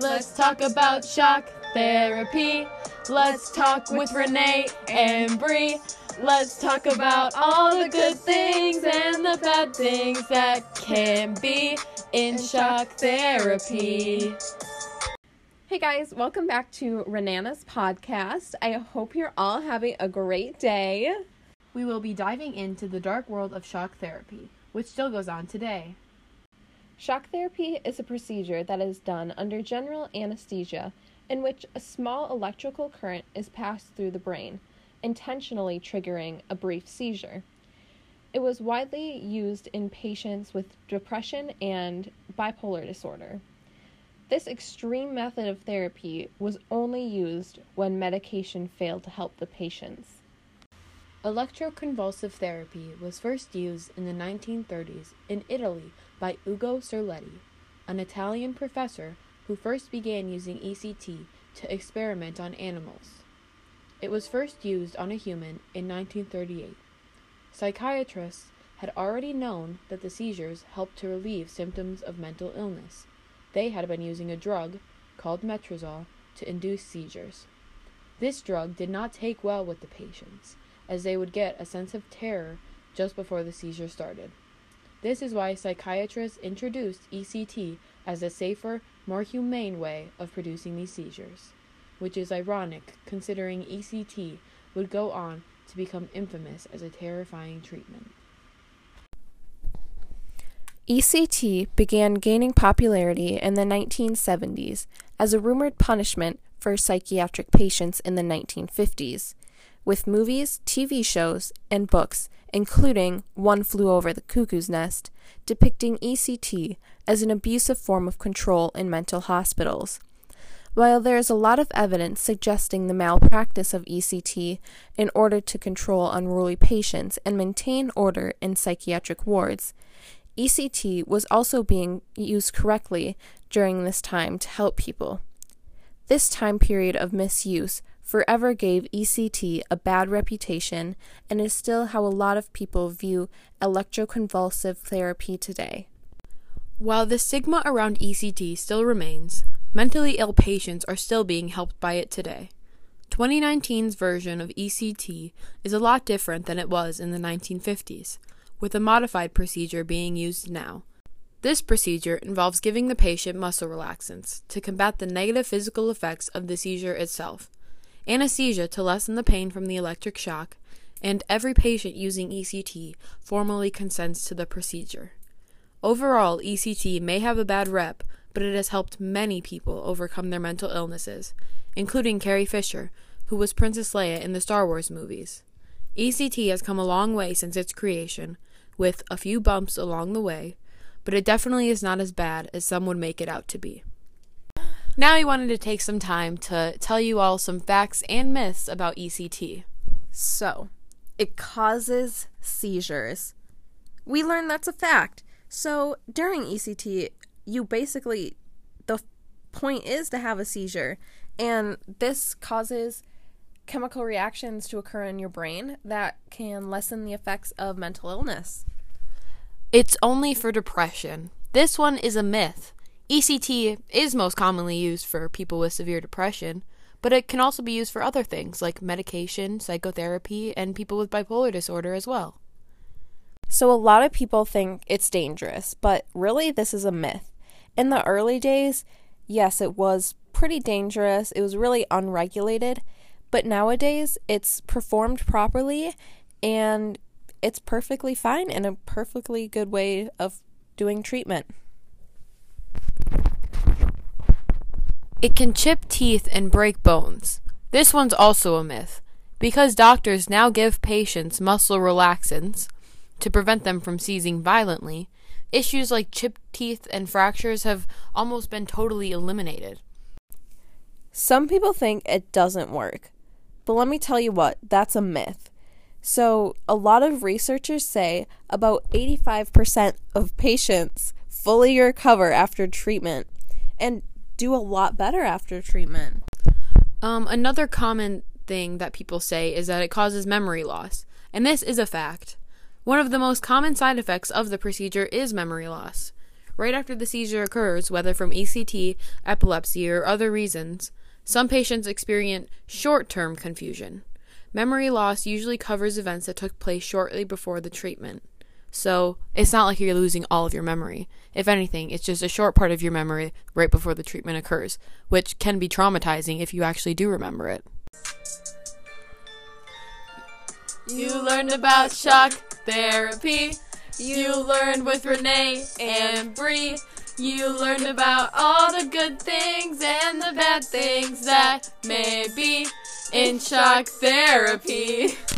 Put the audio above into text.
Let's talk about shock therapy. Let's talk with Renee and Bree. Let's talk about all the good things and the bad things that can be in shock therapy. Hey guys, welcome back to Renana's podcast. I hope you're all having a great day. We will be diving into the dark world of shock therapy, which still goes on today. Shock therapy is a procedure that is done under general anesthesia in which a small electrical current is passed through the brain, intentionally triggering a brief seizure. It was widely used in patients with depression and bipolar disorder. This extreme method of therapy was only used when medication failed to help the patients. Electroconvulsive therapy was first used in the 1930s in Italy by Ugo Cerletti, an Italian professor who first began using ECT to experiment on animals. It was first used on a human in 1938. Psychiatrists had already known that the seizures helped to relieve symptoms of mental illness. They had been using a drug called metrazol to induce seizures. This drug did not take well with the patients, as they would get a sense of terror just before the seizure started. This is why psychiatrists introduced ECT as a safer, more humane way of producing these seizures, which is ironic considering ECT would go on to become infamous as a terrifying treatment. ECT began gaining popularity in the 1970s as a rumored punishment for psychiatric patients in the 1950s, with movies, TV shows, and books, including One Flew Over the Cuckoo's Nest, depicting ECT as an abusive form of control in mental hospitals. While there is a lot of evidence suggesting the malpractice of ECT in order to control unruly patients and maintain order in psychiatric wards, ECT was also being used correctly during this time to help people. This time period of misuse forever gave ECT a bad reputation and is still how a lot of people view electroconvulsive therapy today. While the stigma around ECT still remains, mentally ill patients are still being helped by it today. 2019's version of ECT is a lot different than it was in the 1950s with a modified procedure being used now. This procedure involves giving the patient muscle relaxants to combat the negative physical effects of the seizure itself, anesthesia to lessen the pain from the electric shock, and every patient using ECT formally consents to the procedure. Overall, ECT may have a bad rep, but it has helped many people overcome their mental illnesses, including Carrie Fisher, who was Princess Leia in the Star Wars movies. ECT has come a long way since its creation, with a few bumps along the way, but it definitely is not as bad as some would make it out to be. Now, I wanted to take some time to tell you all some facts and myths about ECT. So, it causes seizures. We learned that's a fact. So, during ECT, you basically, the point is to have a seizure, and this causes chemical reactions to occur in your brain that can lessen the effects of mental illness. It's only for depression. This one is a myth. ECT is most commonly used for people with severe depression, but it can also be used for other things like medication, psychotherapy, and people with bipolar disorder as well. So, a lot of people think it's dangerous, but really, this is a myth. In the early days, yes, it was pretty dangerous, it was really unregulated, but nowadays, it's performed properly and it's perfectly fine and a perfectly good way of doing treatment. It can chip teeth and break bones. This one's also a myth. Because doctors now give patients muscle relaxants to prevent them from seizing violently, issues like chipped teeth and fractures have almost been totally eliminated. Some people think it doesn't work, but let me tell you what, that's a myth. So, a lot of researchers say about 85% of patients fully recover after treatment and do a lot better after treatment. Um, another common thing that people say is that it causes memory loss, and this is a fact. One of the most common side effects of the procedure is memory loss. right after the seizure occurs, whether from ECT, epilepsy, or other reasons. Some patients experience short term confusion. Memory loss usually covers events that took place shortly before the treatment. So it's not like you're losing all of your memory. If anything, it's just a short part of your memory right before the treatment occurs, which can be traumatizing if you actually do remember it. You learned about shock therapy. You learned with Renee and Bree. You learned about all the good things and the bad things that may be in shock therapy.